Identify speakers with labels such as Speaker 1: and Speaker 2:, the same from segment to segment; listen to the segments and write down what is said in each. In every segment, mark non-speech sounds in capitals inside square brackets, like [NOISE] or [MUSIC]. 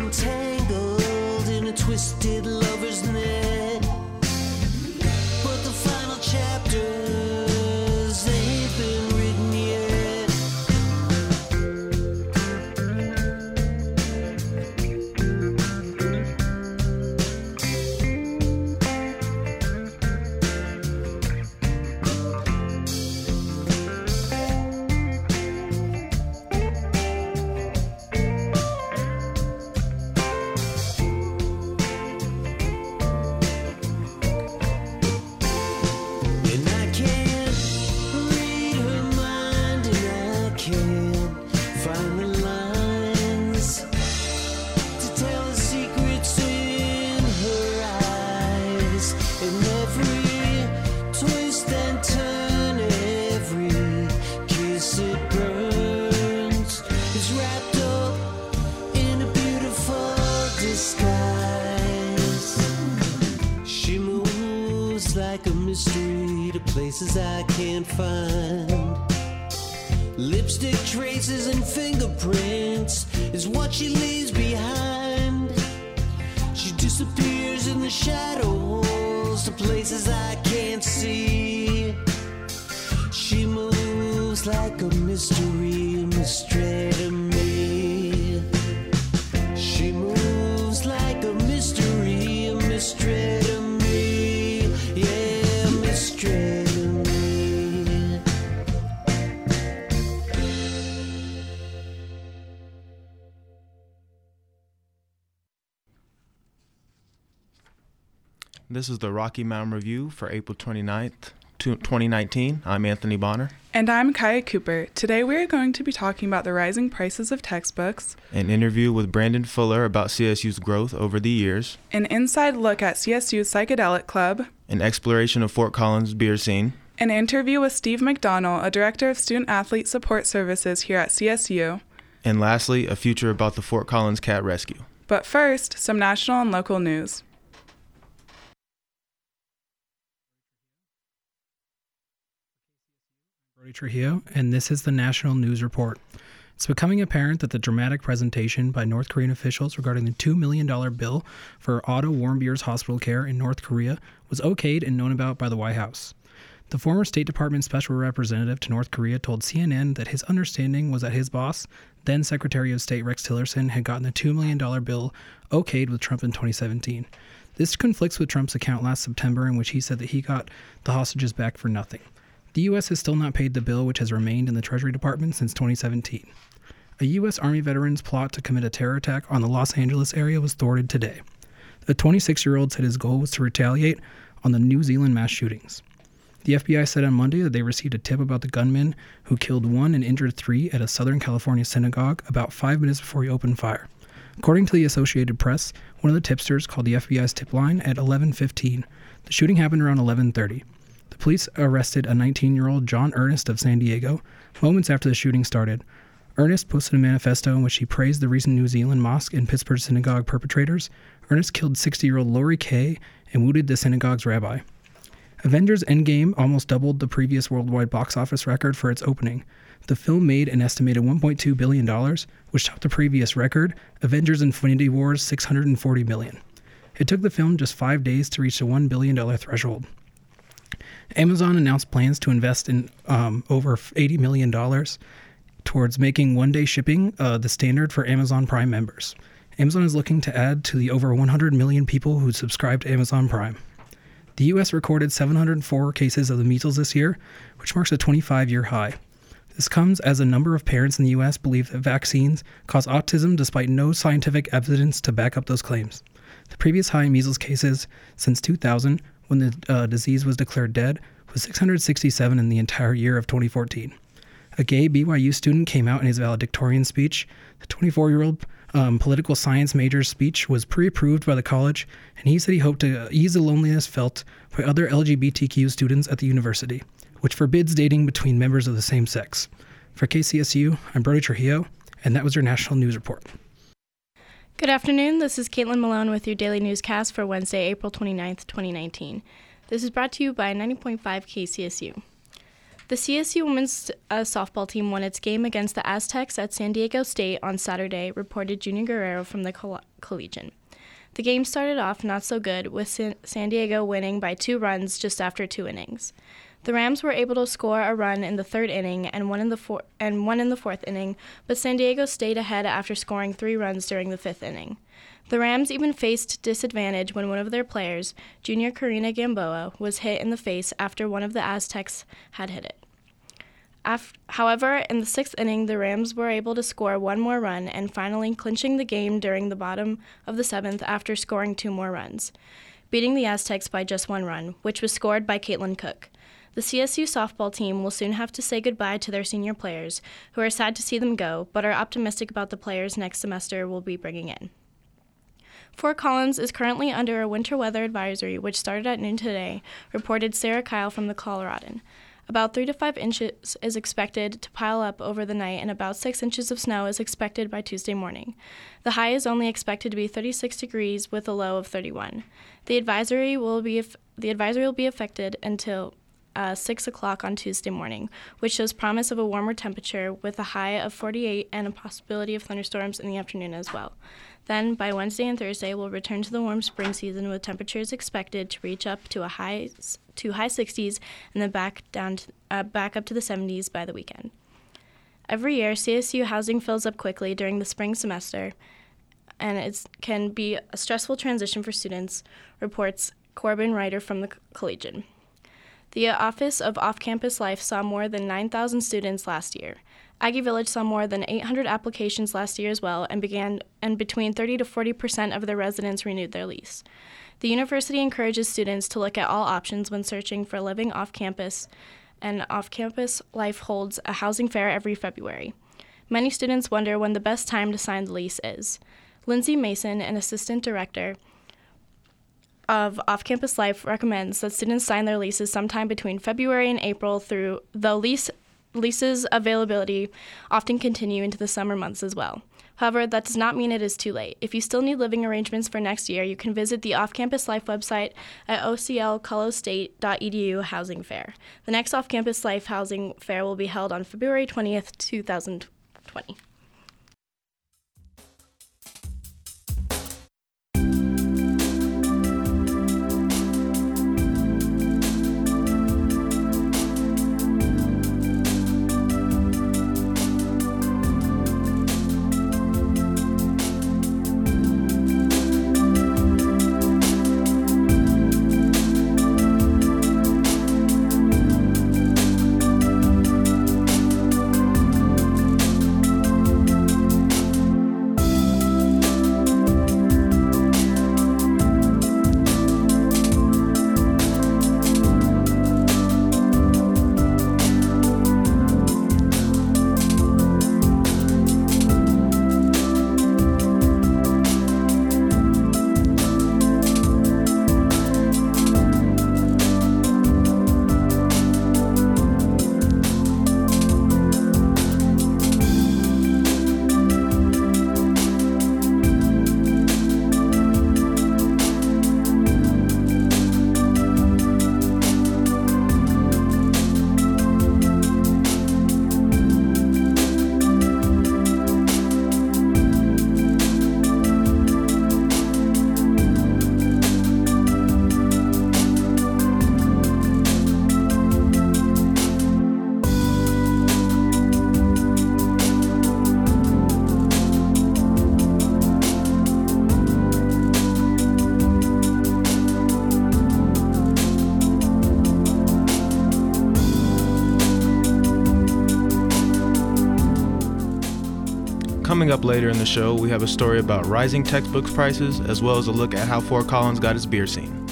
Speaker 1: entangled in a twisted lover's
Speaker 2: This is the Rocky Mountain Review for April 29th, 2019. I'm Anthony Bonner.
Speaker 3: And I'm Kaya Cooper. Today we are going to be talking about the rising prices of textbooks,
Speaker 2: An interview with Brandon Fuller about CSU's growth over the years,
Speaker 3: an inside look at CSU's Psychedelic Club,
Speaker 2: an exploration of Fort Collins beer scene,
Speaker 3: an interview with Steve McDonnell, a director of student athlete support services here at CSU.
Speaker 2: and lastly, a future about the Fort Collins cat rescue.
Speaker 3: But first, some national and local news.
Speaker 4: Brody Trujillo, and this is the National News Report. It's becoming apparent that the dramatic presentation by North Korean officials regarding the $2 million bill for Otto Warmbier's hospital care in North Korea was okayed and known about by the White House. The former State Department special representative to North Korea told CNN that his understanding was that his boss, then Secretary of State Rex Tillerson, had gotten the $2 million bill okayed with Trump in 2017. This conflicts with Trump's account last September, in which he said that he got the hostages back for nothing. The U.S. has still not paid the bill, which has remained in the Treasury Department since 2017. A U.S. Army veteran's plot to commit a terror attack on the Los Angeles area was thwarted today. The 26 year old said his goal was to retaliate on the New Zealand mass shootings. The FBI said on Monday that they received a tip about the gunman who killed one and injured three at a Southern California synagogue about five minutes before he opened fire. According to the Associated Press, one of the tipsters called the FBI's tip line at 11:15. The shooting happened around 11:30. The police arrested a 19-year-old John Earnest of San Diego moments after the shooting started. Earnest posted a manifesto in which he praised the recent New Zealand mosque and Pittsburgh synagogue perpetrators. Earnest killed 60-year-old Lori Kaye and wounded the synagogue's rabbi. Avengers Endgame almost doubled the previous worldwide box office record for its opening. The film made an estimated $1.2 billion, which topped the previous record, Avengers Infinity War's 640 million. It took the film just five days to reach the $1 billion threshold. Amazon announced plans to invest in um, over $80 million towards making one day shipping uh, the standard for Amazon Prime members. Amazon is looking to add to the over 100 million people who subscribe to Amazon Prime. The U.S. recorded 704 cases of the measles this year, which marks a 25 year high. This comes as a number of parents in the U.S. believe that vaccines cause autism despite no scientific evidence to back up those claims. The previous high measles cases since 2000, when the uh, disease was declared dead, was 667 in the entire year of 2014. A gay BYU student came out in his valedictorian speech. The 24 year old um, political science major's speech was pre approved by the college, and he said he hoped to ease the loneliness felt by other LGBTQ students at the university, which forbids dating between members of the same sex. For KCSU, I'm Brody Trujillo, and that was your National News Report.
Speaker 5: Good afternoon. This is Caitlin Malone with your daily newscast for Wednesday, April 29th, 2019. This is brought to you by 90.5 KCSU. The CSU women's uh, softball team won its game against the Aztecs at San Diego State on Saturday, reported Junior Guerrero from the Coll- Collegian. The game started off not so good, with San Diego winning by two runs just after two innings. The Rams were able to score a run in the third inning and one in the four- and one in the fourth inning, but San Diego stayed ahead after scoring three runs during the fifth inning. The Rams even faced disadvantage when one of their players, junior Karina Gamboa, was hit in the face after one of the Aztecs had hit it. However, in the sixth inning, the Rams were able to score one more run and finally clinching the game during the bottom of the seventh after scoring two more runs, beating the Aztecs by just one run, which was scored by Caitlin Cook. The CSU softball team will soon have to say goodbye to their senior players, who are sad to see them go, but are optimistic about the players next semester will be bringing in. Fort Collins is currently under a winter weather advisory, which started at noon today, reported Sarah Kyle from the Coloradoan. About 3 to 5 inches is expected to pile up over the night, and about 6 inches of snow is expected by Tuesday morning. The high is only expected to be 36 degrees with a low of 31. The advisory will be the advisory will be affected until uh, 6 o'clock on Tuesday morning, which shows promise of a warmer temperature with a high of 48 and a possibility of thunderstorms in the afternoon as well. Then, by Wednesday and Thursday, we'll return to the warm spring season with temperatures expected to reach up to a high to high 60s and then back down to, uh, back up to the 70s by the weekend. Every year, CSU housing fills up quickly during the spring semester, and it can be a stressful transition for students, reports Corbin Ryder from the Collegian. The Office of Off Campus Life saw more than 9,000 students last year. Aggie Village saw more than 800 applications last year as well, and began and between 30 to 40 percent of their residents renewed their lease. The university encourages students to look at all options when searching for living off campus, and off campus life holds a housing fair every February. Many students wonder when the best time to sign the lease is. Lindsay Mason, an assistant director of Off Campus Life, recommends that students sign their leases sometime between February and April through the lease leases availability often continue into the summer months as well. However, that does not mean it is too late. If you still need living arrangements for next year, you can visit the Off Campus Life website at oclcolostate.edu Housing Fair. The next Off Campus Life Housing Fair will be held on February 20th, 2020.
Speaker 2: Coming up later in the show, we have a story about rising textbooks prices as well as a look at how Fort Collins got its beer scene.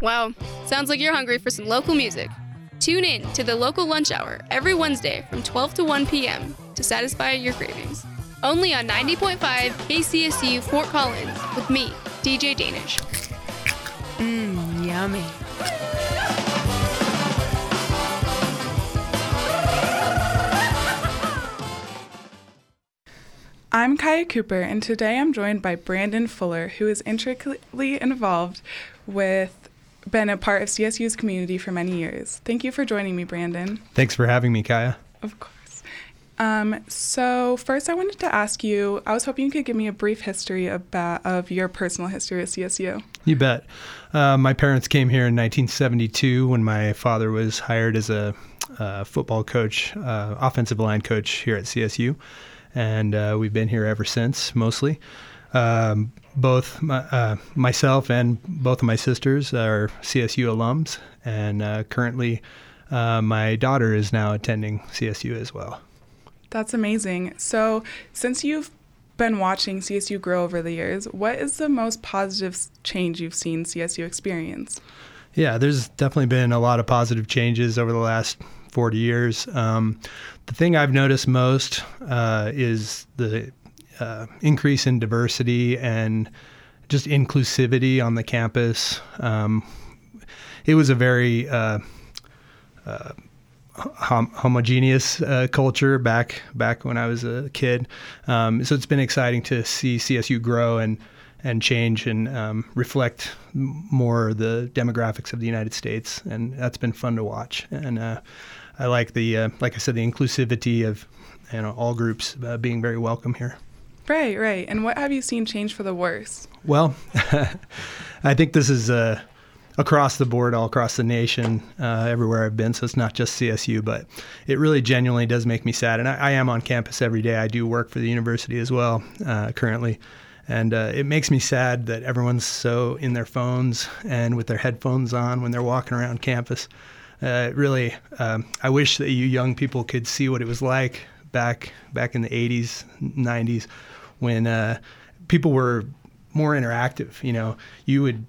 Speaker 6: Wow, sounds like you're hungry for some local music. Tune in to the local lunch hour every Wednesday from 12 to 1 p.m. to satisfy your cravings. Only on 90.5 KCSU Fort Collins with me, DJ Danish.
Speaker 7: Mmm, yummy.
Speaker 3: I'm Kaya Cooper, and today I'm joined by Brandon Fuller, who is intricately involved with, been a part of CSU's community for many years. Thank you for joining me, Brandon.
Speaker 8: Thanks for having me, Kaya.
Speaker 3: Of course. Um, so first, I wanted to ask you. I was hoping you could give me a brief history about of your personal history at CSU.
Speaker 8: You bet. Uh, my parents came here in 1972 when my father was hired as a uh, football coach, uh, offensive line coach here at CSU and uh, we've been here ever since, mostly. Um, both my, uh, myself and both of my sisters are CSU alums, and uh, currently uh, my daughter is now attending CSU as well.
Speaker 3: That's amazing. So, since you've been watching CSU grow over the years, what is the most positive change you've seen CSU experience?
Speaker 8: Yeah, there's definitely been a lot of positive changes over the last 40 years. Um, the thing I've noticed most uh, is the uh, increase in diversity and just inclusivity on the campus. Um, it was a very uh, uh hom- homogeneous uh, culture back back when I was a kid. Um, so it's been exciting to see CSU grow and and change and um, reflect more the demographics of the United States, and that's been fun to watch. And uh, I like the uh, like I said the inclusivity of you know all groups uh, being very welcome here.
Speaker 3: Right, right. And what have you seen change for the worse?
Speaker 8: Well, [LAUGHS] I think this is uh, across the board, all across the nation, uh, everywhere I've been. So it's not just CSU, but it really genuinely does make me sad. And I, I am on campus every day. I do work for the university as well uh, currently. And uh, it makes me sad that everyone's so in their phones and with their headphones on when they're walking around campus uh, really, um, I wish that you young people could see what it was like back back in the 80s, 90s, when uh, people were more interactive. You know, you would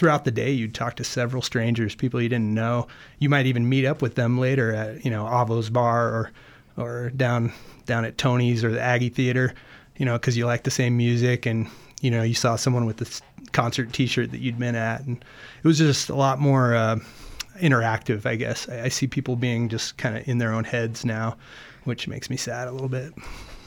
Speaker 8: throughout the day you'd talk to several strangers, people you didn't know. You might even meet up with them later at you know Avo's bar or or down down at Tony's or the Aggie Theater. You know, because you like the same music and you know you saw someone with the concert T-shirt that you'd been at, and it was just a lot more. Uh, interactive, I guess. I, I see people being just kind of in their own heads now, which makes me sad a little bit.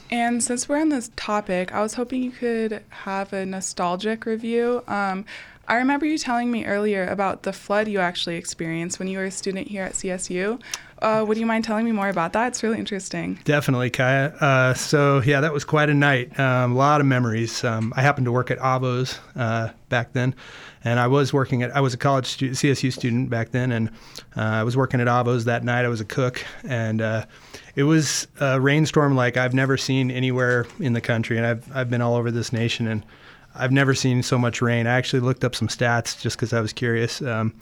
Speaker 3: And since we're on this topic, I was hoping you could have a nostalgic review. Um, I remember you telling me earlier about the flood you actually experienced when you were a student here at CSU. Uh, would you mind telling me more about that? It's really interesting.
Speaker 8: Definitely, Kaya. Uh, so, yeah, that was quite a night. Um, a lot of memories. Um, I happened to work at Avo's uh, back then, and I was working at, I was a college student, CSU student back then, and uh, I was working at Avo's that night. I was a cook, and uh, it was a rainstorm like I've never seen anywhere in the country, and I've, I've been all over this nation, and I've never seen so much rain. I actually looked up some stats just because I was curious. Um,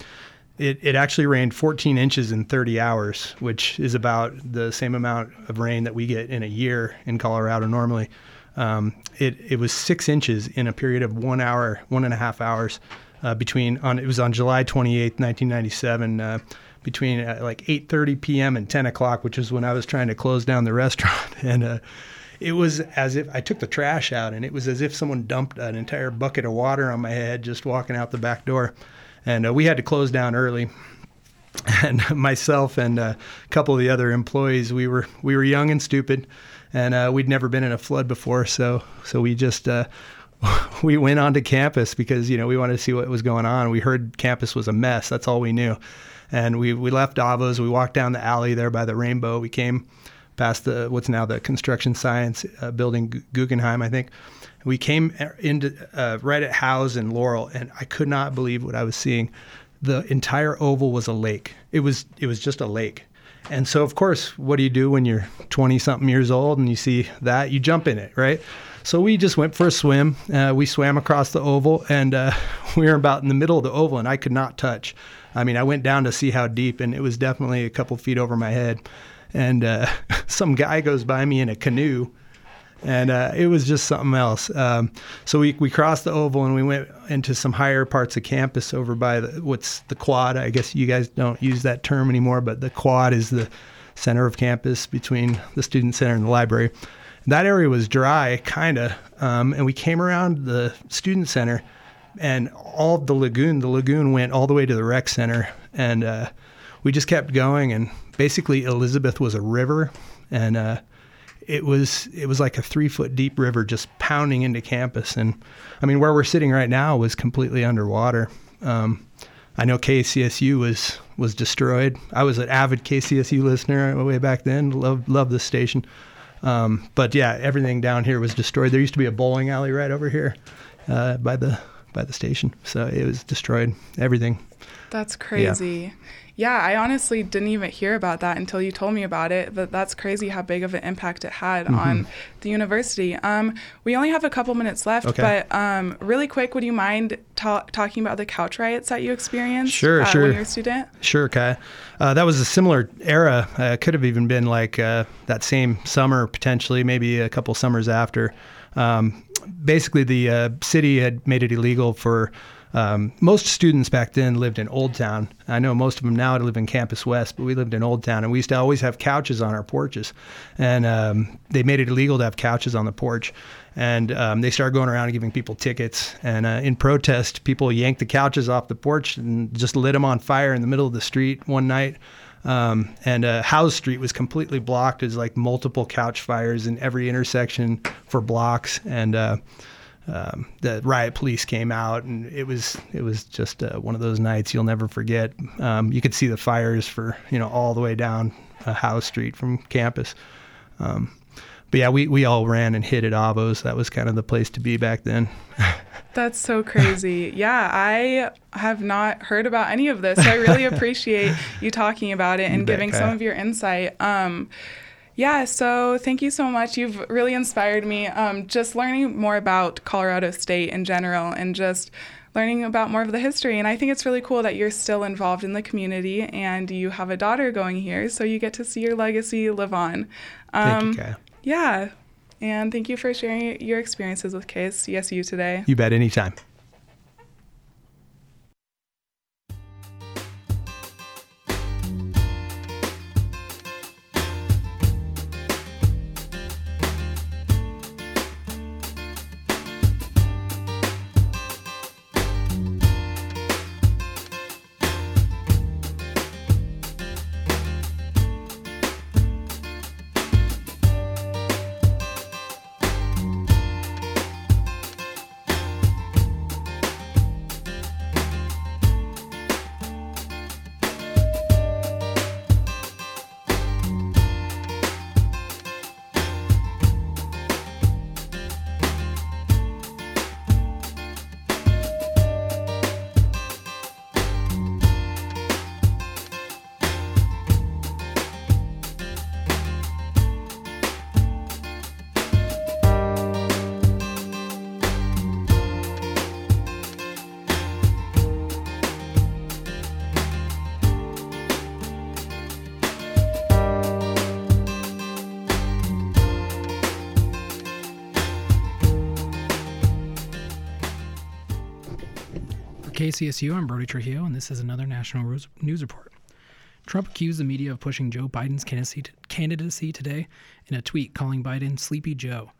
Speaker 8: it, it actually rained 14 inches in 30 hours, which is about the same amount of rain that we get in a year in Colorado normally. Um, it, it was six inches in a period of one hour, one and a half hours uh, between on it was on July 28th, 1997. Uh, between uh, like 8:30 p.m. and 10 o'clock, which is when I was trying to close down the restaurant, [LAUGHS] and uh, it was as if I took the trash out, and it was as if someone dumped an entire bucket of water on my head just walking out the back door. And uh, we had to close down early. [LAUGHS] And myself and a couple of the other employees, we were we were young and stupid, and uh, we'd never been in a flood before. So so we just uh, [LAUGHS] we went onto campus because you know we wanted to see what was going on. We heard campus was a mess. That's all we knew. And we we left Avo's. We walked down the alley there by the Rainbow. We came past the what's now the construction science uh, building Guggenheim, I think. We came into uh, right at Howes and Laurel, and I could not believe what I was seeing. The entire oval was a lake. It was it was just a lake. And so, of course, what do you do when you're 20 something years old and you see that? You jump in it, right? So we just went for a swim. Uh, we swam across the oval, and uh, [LAUGHS] we were about in the middle of the oval, and I could not touch. I mean, I went down to see how deep, and it was definitely a couple feet over my head and uh, [LAUGHS] some guy goes by me in a canoe, and uh, it was just something else. Um, so we we crossed the oval and we went into some higher parts of campus over by the what's the quad. I guess you guys don't use that term anymore, but the quad is the center of campus between the student center and the library. That area was dry, kind of, um, and we came around the student center, and all the lagoon. The lagoon went all the way to the rec center, and uh, we just kept going and basically Elizabeth was a river, and uh, it was it was like a three foot deep river just pounding into campus. And I mean, where we're sitting right now was completely underwater. Um, I know KCSU was was destroyed. I was an avid KCSU listener way back then. Love love this station. Um, but yeah, everything down here was destroyed. There used to be a bowling alley right over here uh, by the by the station, so it was destroyed. Everything.
Speaker 3: That's crazy. Yeah. I honestly didn't even hear about that until you told me about it. But that's crazy how big of an impact it had
Speaker 8: Mm-hmm.
Speaker 3: on the university. Um, we only have a couple minutes left,
Speaker 8: Okay.
Speaker 3: but um, really quick, would you mind ta- talking about the couch riots that you experienced
Speaker 8: Sure,
Speaker 3: uh,
Speaker 8: sure.
Speaker 3: when you were a student?
Speaker 8: Sure, Kai. Uh, that was a similar era. Uh, could have even been like uh, that same summer, potentially, maybe a couple summers after. Um, basically, the uh, city had made it illegal for um, most students back then lived in Old Town. I know most of them now live in Campus West, but we lived in Old Town, and we used to always have couches on our porches. And um, they made it illegal to have couches on the porch. And um, they started going around and giving people tickets. And uh, in protest, people yanked the couches off the porch and just lit them on fire in the middle of the street one night. Um, and uh, Howes Street was completely blocked. There's like multiple couch fires in every intersection for blocks. And uh, um, the riot police came out, and it was it was just uh, one of those nights you'll never forget. Um, you could see the fires for you know all the way down uh, Howes Street from campus. Um, but yeah, we, we all ran and hid at Avos. That was kind of the place to be back then. [LAUGHS]
Speaker 3: That's so crazy. yeah, I have not heard about any of this. So I really [LAUGHS] appreciate you talking about it and giving some of your insight. Um, yeah, so thank you so much. You've really inspired me. Um, just learning more about Colorado State in general and just learning about more of the history. And I think it's really cool that you're still involved in the community and you have a daughter going here, so you get to see your legacy live on.
Speaker 8: Thank
Speaker 3: Um,
Speaker 8: you, Kaya.
Speaker 3: Yeah. And thank you for sharing your experiences with KSCSU today.
Speaker 8: You bet, anytime.
Speaker 4: KCSU, I'm Brody Trujillo, and this is another National News Report. Trump accused the media of pushing Joe Biden's candidacy, candidacy today in a tweet calling Biden Sleepy Joe.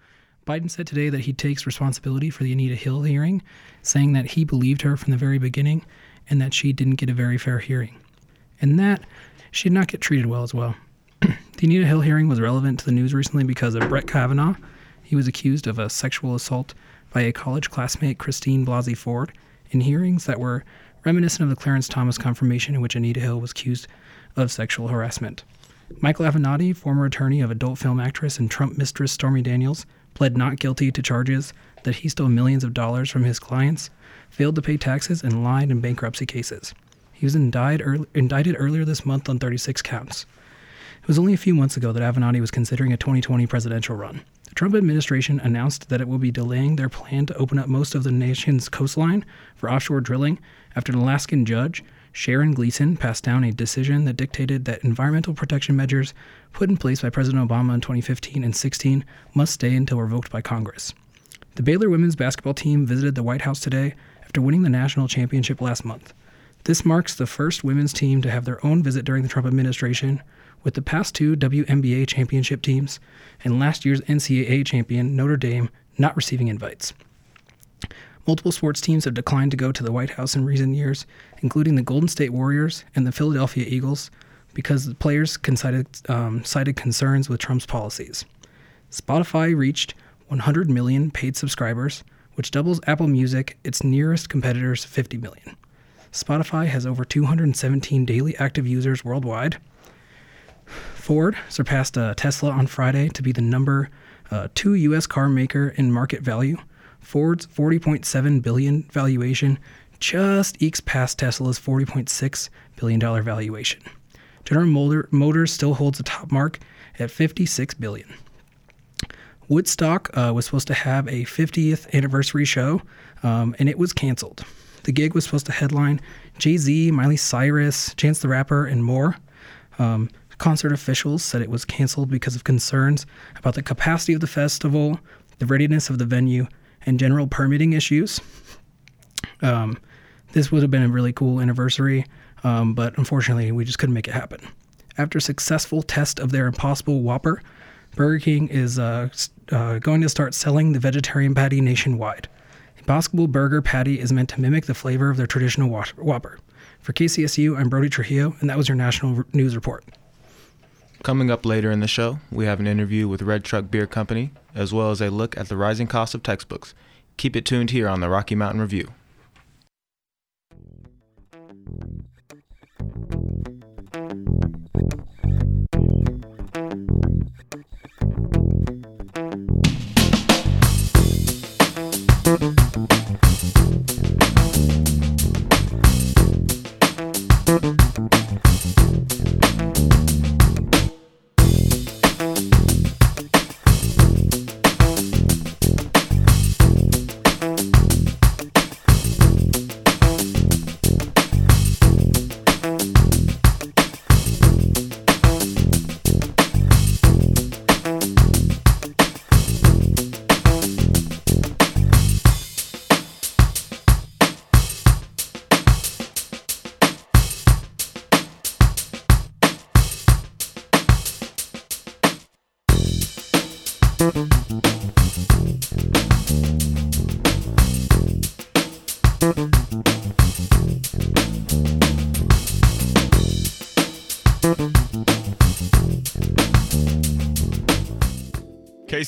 Speaker 4: Biden said today that he takes responsibility for the Anita Hill hearing, saying that he believed her from the very beginning and that she didn't get a very fair hearing. And that she did not get treated well as well. [CLEARS THROAT] the Anita Hill hearing was relevant to the news recently because of Brett Kavanaugh. He was accused of a sexual assault by a college classmate, Christine Blasey Ford, in hearings that were reminiscent of the Clarence Thomas confirmation in which Anita Hill was accused of sexual harassment. Michael Avenatti, former attorney of adult film actress and Trump mistress Stormy Daniels, pled not guilty to charges that he stole millions of dollars from his clients, failed to pay taxes, and lied in bankruptcy cases. He was indicted, earl- indicted earlier this month on 36 counts. It was only a few months ago that Avenatti was considering a 2020 presidential run. The Trump administration announced that it will be delaying their plan to open up most of the nation's coastline for offshore drilling after an Alaskan judge, Sharon Gleason, passed down a decision that dictated that environmental protection measures put in place by President Obama in 2015 and 16 must stay until revoked by Congress. The Baylor women's basketball team visited the White House today after winning the national championship last month. This marks the first women's team to have their own visit during the Trump administration, with the past two WNBA championship teams and last year's NCAA champion Notre Dame not receiving invites. Multiple sports teams have declined to go to the White House in recent years, including the Golden State Warriors and the Philadelphia Eagles, because the players cited, um, cited concerns with Trump's policies. Spotify reached 100 million paid subscribers, which doubles Apple Music, its nearest competitor's 50 million. Spotify has over 217 daily active users worldwide. Ford surpassed uh, Tesla on Friday to be the number uh, two U.S. car maker in market value. Ford's 40.7 billion valuation just ekes past Tesla's 40.6 billion dollar valuation. General Motor, Motors still holds the top mark at 56 billion. Woodstock uh, was supposed to have a 50th anniversary show, um, and it was canceled. The gig was supposed to headline Jay Z, Miley Cyrus, Chance the Rapper, and more. Um, concert officials said it was canceled because of concerns about the capacity of the festival, the readiness of the venue, and general permitting issues. Um, this would have been a really cool anniversary, um, but unfortunately, we just couldn't make it happen. After successful test of their Impossible Whopper, Burger King is uh, uh, going to start selling the vegetarian patty nationwide. Impossible Burger Patty is meant to mimic the flavor of their traditional Whopper. For KCSU, I'm Brody Trujillo, and that was your national news report.
Speaker 2: Coming up later in the show, we have an interview with Red Truck Beer Company, as well as a look at the rising cost of textbooks. Keep it tuned here on the Rocky Mountain Review.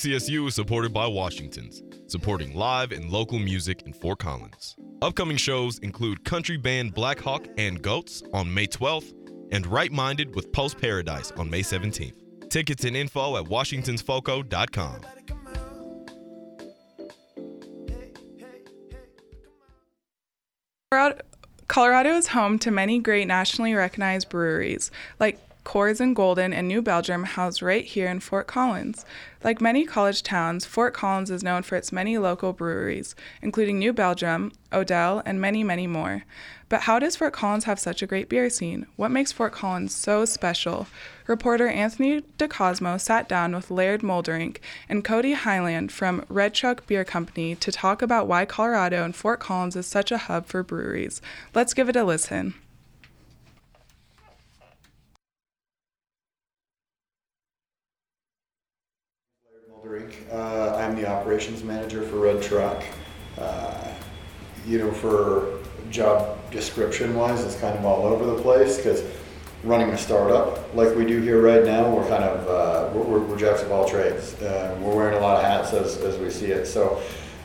Speaker 9: KCSU is supported by Washington's, supporting live and local music in Fort Collins. Upcoming shows include country band Black Hawk and Goats on May 12th and Right Minded with Post Paradise on May 17th. Tickets and info at washingtonsfoco.com.
Speaker 3: Colorado is home to many great nationally recognized breweries, like Coors and Golden and New Belgium housed right here in Fort Collins. Like many college towns, Fort Collins is known for its many local breweries, including New Belgium, Odell, and many, many more. But how does Fort Collins have such a great beer scene? What makes Fort Collins so special? Reporter Anthony DeCosmo sat down with Laird Molderink and Cody Highland from Red Truck Beer Company to talk about why Colorado and Fort Collins is such a hub for breweries. Let's give it a listen.
Speaker 10: Uh, I'm the operations manager for Red Truck. Uh, you know, for job description wise, it's kind of all over the place because running a startup like we do here right now, we're kind of uh, we're, we're, jacks of all trades. Uh, we're wearing a lot of hats as, as we see it. So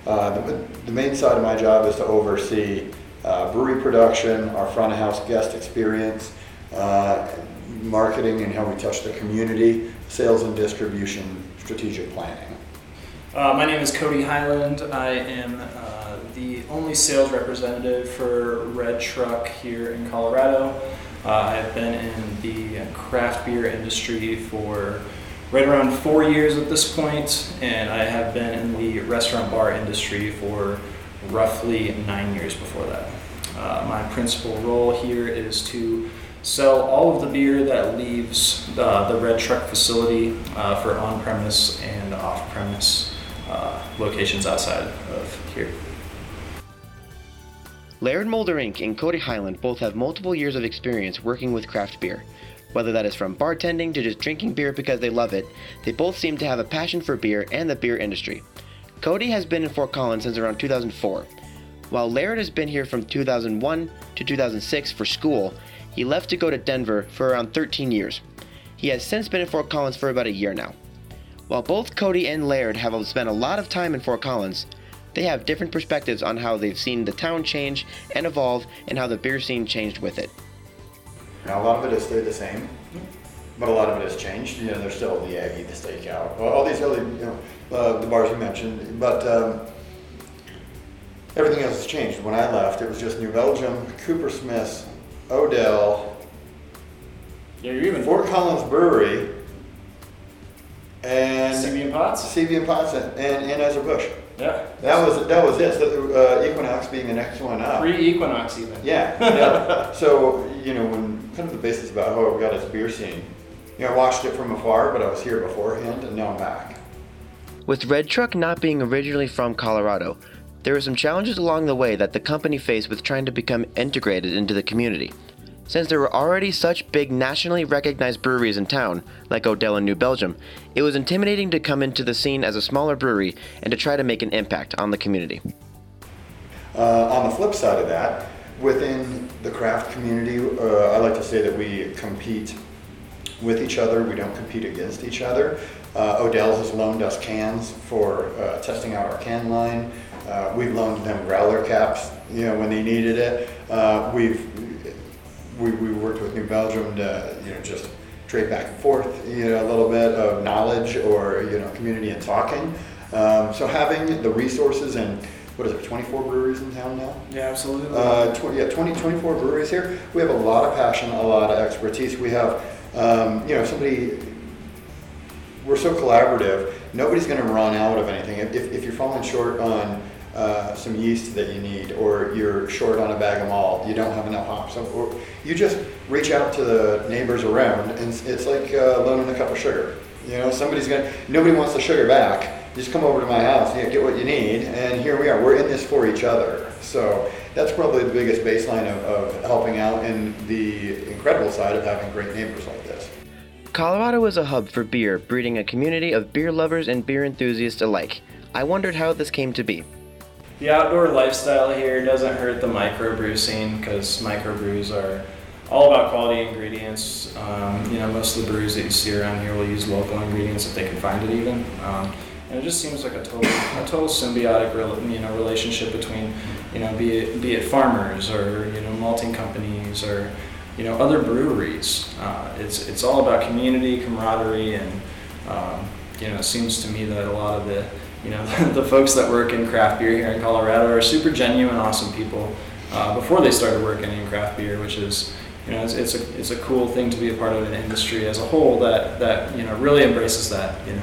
Speaker 10: uh, the, the main side of my job is to oversee uh, brewery production, our front of house guest experience, marketing and how we touch the community, sales and distribution, strategic planning.
Speaker 11: Uh, my name is Cody Highland. I am uh, the only sales representative for Red Truck here in Colorado. Uh, I've been in the craft beer industry for right around four years at this point, and I have been in the restaurant bar industry for roughly nine years before that. Uh, my principal role here is to sell all of the beer that leaves uh, the Red Truck facility uh, for on premise and off premise locations outside of here.
Speaker 12: Laird Molderink and Cody Highland both have multiple years of experience working with craft beer. Whether that is from bartending to just drinking beer because they love it, they both seem to have a passion for beer and the beer industry. Cody has been in Fort Collins since around 2004. While Laird has been here from 2001 to 2006 for school, he left to go to Denver for around 13 years. He has since been in Fort Collins for about a year now. While both Cody and Laird have spent a lot of time in Fort Collins, they have different perspectives on how they've seen the town change and evolve and how the beer scene changed with it.
Speaker 10: Now, a lot of it has stayed the same, but a lot of it has changed. You know, there's still the Aggie, the Stakeout, all these other, you know, uh, the bars you mentioned, but um, everything else has changed. When I left, it was just New Belgium, Cooper Smith's, Odell,
Speaker 11: Yeah, you're even
Speaker 10: Fort Collins Brewery, and
Speaker 11: CB and Potts.
Speaker 10: CB and Potts, and, and Anheuser Busch.
Speaker 11: Yeah.
Speaker 10: That was that was it. So, uh, Equinox being the next one up.
Speaker 11: Pre-Equinox even.
Speaker 10: Yeah, yeah. so you know, when kind of the basis about how it got its beer scene. You know, I watched it from afar, but I was here beforehand, and now I'm back.
Speaker 12: With Red Truck not being originally from Colorado, there were some challenges along the way that the company faced with trying to become integrated into the community. Since there were already such big nationally recognized breweries in town, like Odell in New Belgium, it was intimidating to come into the scene as a smaller brewery and to try to make an impact on the community.
Speaker 10: Uh, on the flip side of that, within the craft community, uh, I like to say that we compete with each other. We don't compete against each other. Uh, Odell's has loaned us cans for uh, testing out our can line. Uh, we've loaned them growler caps, you know, when they needed it. Uh, we've we, we worked with New Belgium to you know just trade back and forth, you know, a little bit of knowledge or you know community and talking. Um, so having the resources and what is it, 24 breweries in town now?
Speaker 11: Yeah, absolutely.
Speaker 10: Uh, tw- yeah, 20, 24 breweries here. We have a lot of passion, a lot of expertise. We have, um, you know, somebody, we're so collaborative, nobody's going to run out of anything. If, if you're falling short on uh, some yeast that you need, or you're short on a bag of malt, you don't have enough hops, or you just reach out to the neighbors around, and it's, like uh, loaning a cup of sugar. You know, somebody's to, nobody wants the sugar back. Just come over to my house, know, get what you need, and here we are. We're in this for each other. So that's probably the biggest baseline of, of helping out, and the incredible side of having great neighbors like this.
Speaker 12: Colorado is a hub for beer, breeding a community of beer lovers and beer enthusiasts alike. I wondered how this came to be.
Speaker 11: The outdoor lifestyle here doesn't hurt the microbrew scene because microbrews are all about quality ingredients. Um, you know, most of the brews that you see around here will use local ingredients if they can find it even. Um, and it just seems like a total, a total symbiotic, you know, relationship between, you know, be it, be it farmers or you know, malting companies or, you know, other breweries. Uh, it's it's all about community, camaraderie, and um, you know, it seems to me that a lot of the, you know, [LAUGHS] the folks that work in craft beer here in Colorado are super genuine, awesome people. Uh, before they started working in craft beer, which is, you know, it's, it's a it's a cool thing to be a part of an industry as a whole that that you know really embraces that. You know.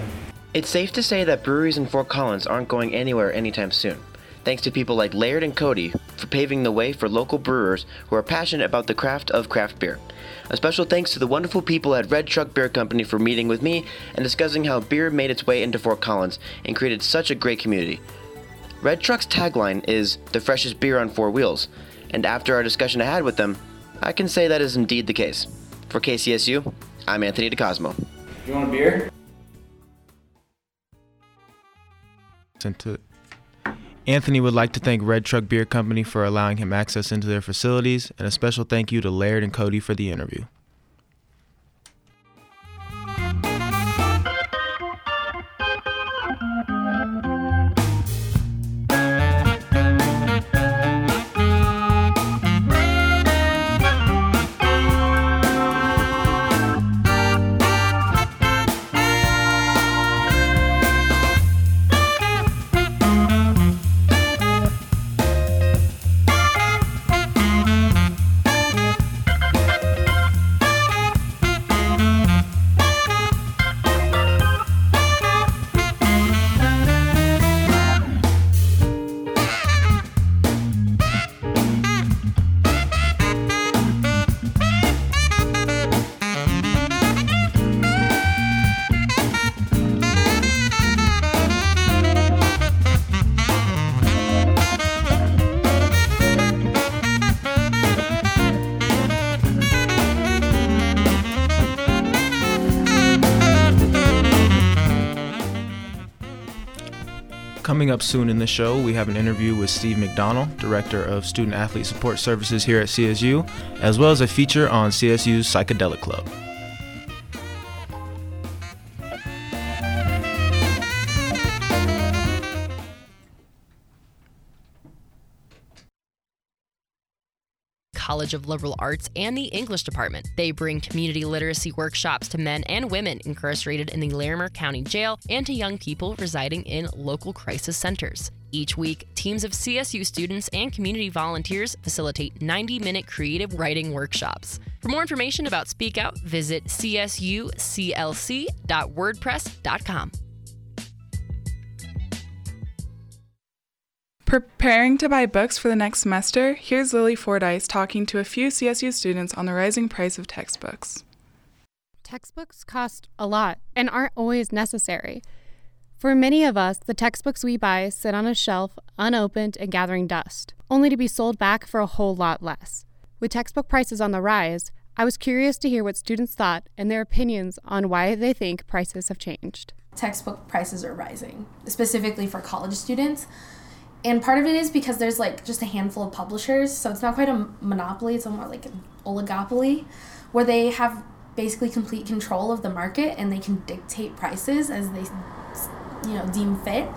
Speaker 12: It's safe to say that breweries in Fort Collins aren't going anywhere anytime soon, thanks to people like Laird and Cody for paving the way for local brewers who are passionate about the craft of craft beer. A special thanks to the wonderful people at Red Truck Beer Company for meeting with me and discussing how beer made its way into Fort Collins and created such a great community. Red Truck's tagline is the freshest beer on four wheels, and after our discussion I had with them, I can say that is indeed the case. For KCSU, I'm Anthony DeCosmo.
Speaker 11: Do you want a beer?
Speaker 2: into Anthony would like to thank Red Truck Beer Company for allowing him access into their facilities, and a special thank you to Laird and Cody for the interview. Coming up soon in the show, we have an interview with Steve McDonald, Director of Student Athlete Support Services here at CSU, as well as a feature on CSU's Psychedelic Club.
Speaker 13: College of Liberal Arts and the English department. They bring community literacy workshops to men and women incarcerated in the Larimer County Jail and to young people residing in local crisis centers. Each week, teams of CSU students and community volunteers facilitate 90 minute creative writing workshops. For more information about Speak Out, visit csuclc.wordpress.com.
Speaker 3: Preparing to buy books for the next semester, here's Lily Fordyce talking to a few CSU students on the rising price of textbooks.
Speaker 14: Textbooks cost a lot and aren't always necessary. For many of us, the textbooks we buy sit on a shelf, unopened and gathering dust, only to be sold back for a whole lot less. With textbook prices on the rise, I was curious to hear what students thought and their opinions on why they think prices have changed.
Speaker 15: Textbook prices are rising, specifically for college students. And part of it is because there's like just a handful of publishers, so it's not quite a monopoly, it's more like an oligopoly, where they have basically complete control of the market and they can dictate prices as they you know deem fit.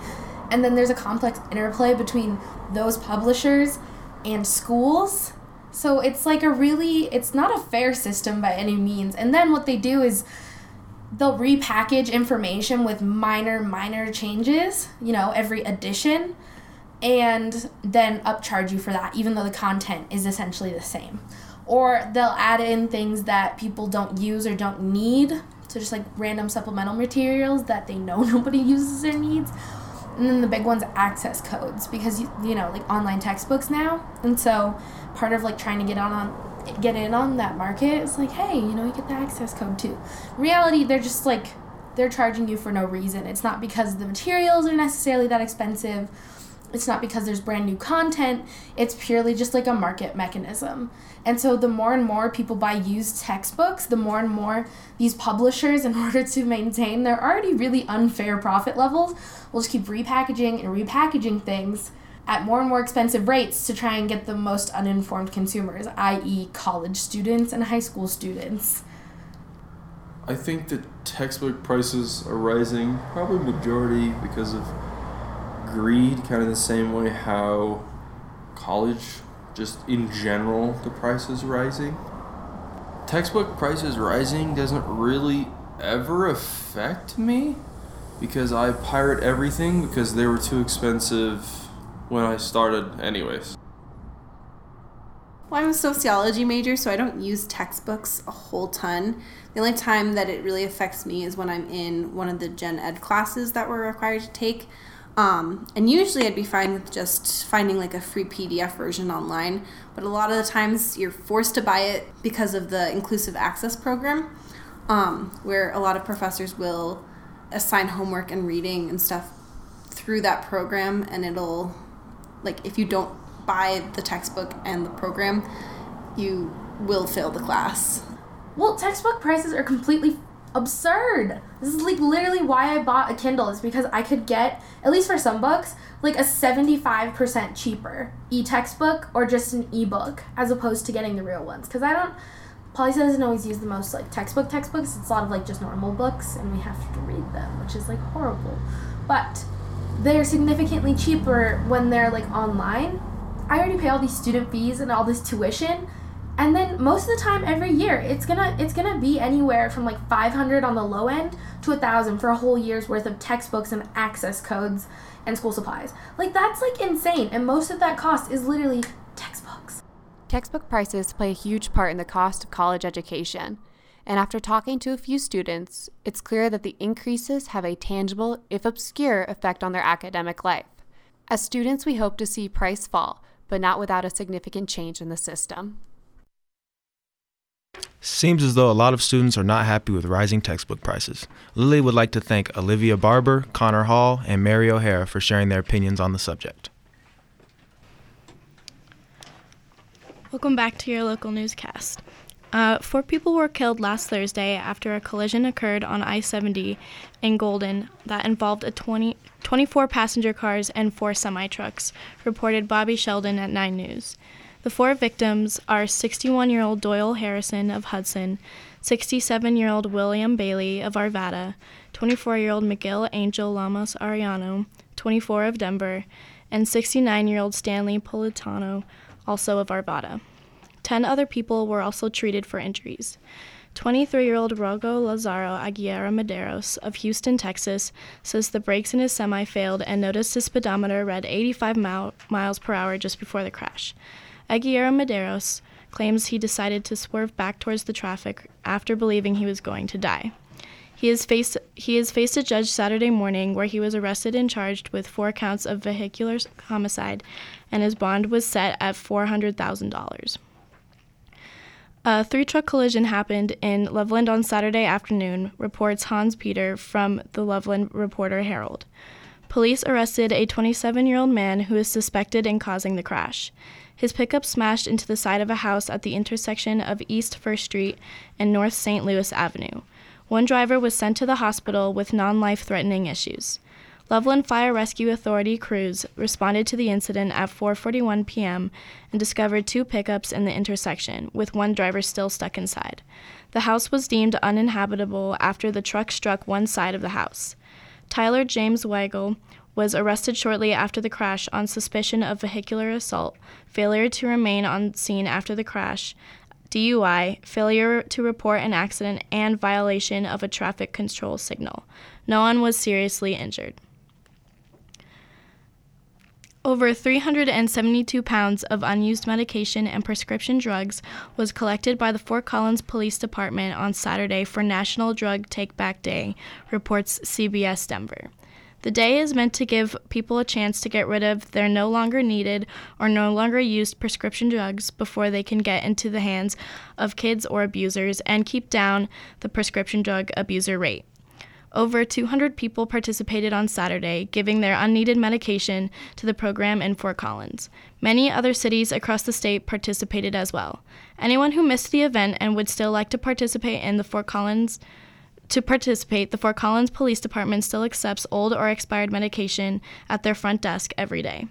Speaker 15: And then there's a complex interplay between those publishers and schools. So it's like a really it's not a fair system by any means. And then what they do is they'll repackage information with minor minor changes you know every edition and then upcharge you for that even though the content is essentially the same or they'll add in things that people don't use or don't need so just like random supplemental materials that they know [LAUGHS] nobody uses or needs. And then the big one's access codes because you, you know like online textbooks now, and so part of like trying to get on on get in on that market is like hey you know you get the access code too. In reality, they're just like they're charging you for no reason. It's not because the materials are necessarily that expensive it's not because there's brand new content, it's purely just like a market mechanism. And so the more and more people buy used textbooks, the more and more these publishers, in [LAUGHS] order to maintain their already really unfair profit levels, will just keep repackaging and repackaging things at more and more expensive rates to try and get the most uninformed consumers, i.e., college students and high school students.
Speaker 16: I think that textbook prices are rising, probably majority because of greed, kind of the same way how college, just in general, the price is rising. Textbook prices rising doesn't really ever affect me because I pirate everything because they were too expensive when I started, anyways.
Speaker 17: Well, I'm a sociology major, so I don't use textbooks a whole ton. The only time that it really affects me is when I'm in one of the gen ed classes that we're required to take. Um, and usually I'd be fine with just finding like a free PDF version online, but a lot of the times you're forced to buy it because of the inclusive access program, um, where a lot of professors will assign homework and reading and stuff through that program, and it'll, like, if you don't buy the textbook and the program, you will fail the class.
Speaker 15: Well, textbook prices are completely absurd. This is like literally why I bought a Kindle is because I could get at least for some books like a 75% cheaper e-textbook or just an ebook as opposed to getting the real ones cuz I don't Poli doesn't always use the most like textbook textbooks. It's a lot of like just normal books and we have to read them, which is like horrible. But they're significantly cheaper when they're like online. I already pay all these student fees and all this tuition and then most of the time every year it's gonna it's gonna be anywhere from like 500 on the low end to a thousand for a whole year's worth of textbooks and access codes and school supplies. Like that's like insane. And most of that cost is literally textbooks.
Speaker 14: Textbook prices play a huge part in the cost of college education. And after talking to a few students it's clear that the increases have a tangible if obscure effect on their academic life. As students we hope to see price fall but not without a significant change in the system
Speaker 2: Seems as though a lot of students are not happy with rising textbook prices. Lily would like to thank Olivia Barber, Connor Hall, and Mary O'Hara for sharing their opinions on the subject.
Speaker 5: Welcome back to your local newscast. Uh, four people were killed last Thursday after a collision occurred on I 70 in Golden that involved a 20, 24 passenger cars and four semi trucks, reported Bobby Sheldon at 9 News. The four victims are 61 year old Doyle Harrison of Hudson, 67 year old William Bailey of Arvada, 24 year old Miguel Angel Lamas Arellano, 24 of Denver, and 69 year old Stanley Politano, also of Arvada. Ten other people were also treated for injuries. 23 year old Rogel Lazaro Aguilera Mederos of Houston, Texas, says the brakes in his semi failed and noticed his speedometer read 85 mile, miles per hour just before the crash. Aguilera Mederos claims he decided to swerve back towards the traffic after believing he was going to die. He is faced he is faced a judge Saturday morning where he was arrested and charged with four counts of vehicular homicide and his bond was set at $400,000. A three truck collision happened in Loveland on Saturday afternoon, reports Hans Peter from the Loveland Reporter Herald. Police arrested a 27 year old man who is suspected in causing the crash. His pickup smashed into the side of a house at the intersection of East 1st Street and North St. Louis Avenue. One driver was sent to the hospital with non life threatening issues. Loveland Fire Rescue Authority crews responded to the incident at 4:41 p.m. and discovered two pickups in the intersection, with one driver still stuck inside. The house was deemed uninhabitable after the truck struck one side of the house. Tyler James Weigel was arrested shortly after the crash on suspicion of vehicular assault, failure to remain on scene after the crash, DUI, failure to report an accident, and violation of a traffic control signal. No one was seriously injured. Over 372 pounds of unused medication and prescription drugs was collected by the Fort Collins Police Department on Saturday for National Drug Take Back Day, reports CBS Denver. The day is meant to give people a chance to get rid of their no longer needed or no longer used prescription drugs before they can get into the hands of kids or abusers and keep down the prescription drug abuser rate. Over 200 people participated on Saturday, giving their unneeded medication to the program in Fort Collins. Many other cities across the state participated as well. Anyone who missed the event and would still like to participate in the Fort Collins to participate, the Fort Collins Police Department still accepts old or expired medication at their front desk every day.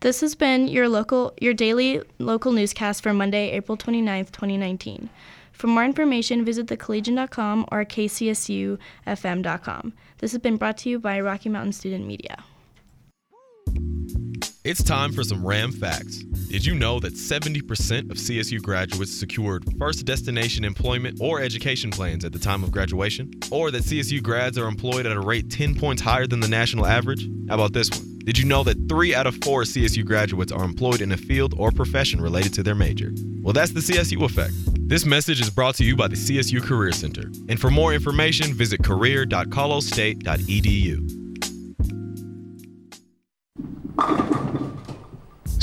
Speaker 5: This has been your local your daily local newscast for Monday, April 29th, 2019. For more information, visit thecollegian.com or kcsufm.com. This has been brought to you by Rocky Mountain Student Media.
Speaker 9: It's time for some RAM facts. Did you know that 70% of CSU graduates secured first destination employment or education plans at the time of graduation? Or that CSU grads are employed at a rate 10 points higher than the national average? How about this one? Did you know that three out of four CSU graduates are employed in a field or profession related to their major? Well, that's the CSU effect. This message is brought to you by the CSU Career Center. And for more information, visit career.colostate.edu.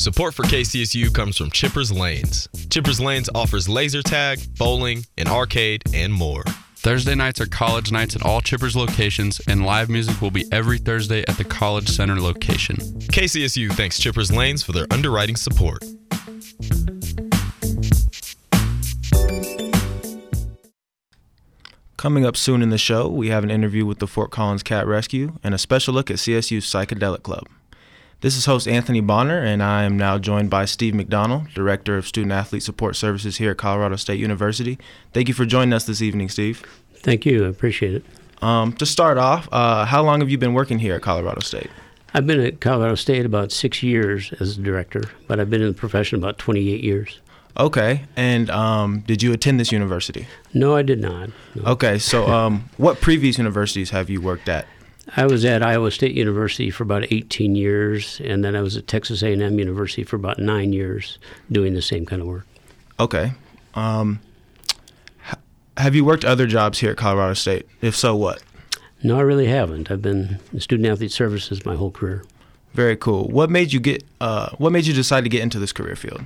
Speaker 9: Support for KCSU comes from Chippers Lanes. Chippers Lanes offers laser tag, bowling, an arcade, and more.
Speaker 18: Thursday nights are college nights at all Chippers locations, and live music will be every Thursday at the College Center location.
Speaker 9: KCSU thanks Chippers Lanes for their underwriting support.
Speaker 2: Coming up soon in the show, we have an interview with the Fort Collins Cat Rescue and a special look at CSU's Psychedelic Club. This is host Anthony Bonner, and I am now joined by Steve McDonald, Director of Student Athlete Support Services here at Colorado State University. Thank you for joining us this evening, Steve.
Speaker 19: Thank you. I appreciate it.
Speaker 2: Um, to start off, uh, how long have you been working here at Colorado State?
Speaker 19: I've been at Colorado State about six years as a director, but I've been in the profession about 28 years.
Speaker 2: Okay, and um, did you attend this university?
Speaker 19: No, I did not. No.
Speaker 2: Okay, so um, what previous universities have you worked at?
Speaker 19: I was at Iowa State University for about 18 years, and then I was at Texas A&M University for about nine years, doing the same kind of work.
Speaker 2: Okay. Um, have you worked other jobs here at Colorado State? If so, what?
Speaker 19: No, I really haven't. I've been in student athlete services my whole career.
Speaker 2: Very cool. What made you get? Uh, what made you decide to get into this career field?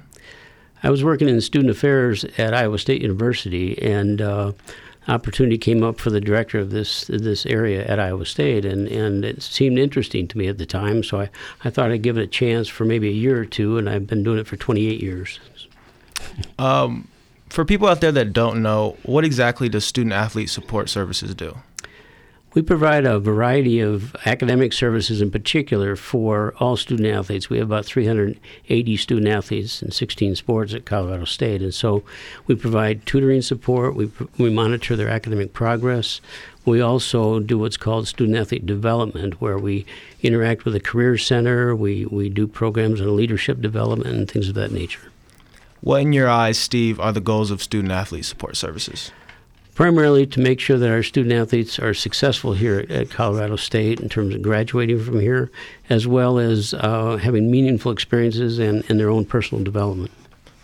Speaker 19: I was working in student affairs at Iowa State University, and uh, opportunity came up for the director of this this area at Iowa State, and, and it seemed interesting to me at the time. So I, I thought I'd give it a chance for maybe a year or two, and I've been doing it for 28 years.
Speaker 2: Um, for people out there that don't know, what exactly does Student Athlete Support Services do?
Speaker 19: We provide a variety of academic services in particular for all student athletes. We have about 380 student athletes in 16 sports at Colorado State. And so we provide tutoring support, we, we monitor their academic progress. We also do what's called student athlete development, where we interact with the Career Center, we, we do programs on leadership development and things of that nature.
Speaker 2: What, in your eyes, Steve, are the goals of student athlete support services?
Speaker 19: Primarily to make sure that our student athletes are successful here at Colorado State in terms of graduating from here, as well as uh, having meaningful experiences and, and their own personal development.